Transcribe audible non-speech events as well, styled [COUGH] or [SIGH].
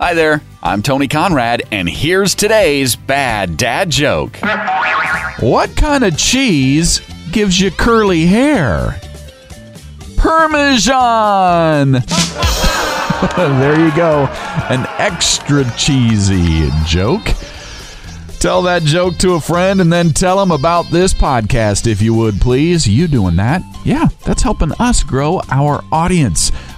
Hi there, I'm Tony Conrad, and here's today's bad dad joke. What kind of cheese gives you curly hair? Parmesan! [LAUGHS] there you go. An extra cheesy joke. Tell that joke to a friend and then tell them about this podcast if you would, please. You doing that? Yeah, that's helping us grow our audience.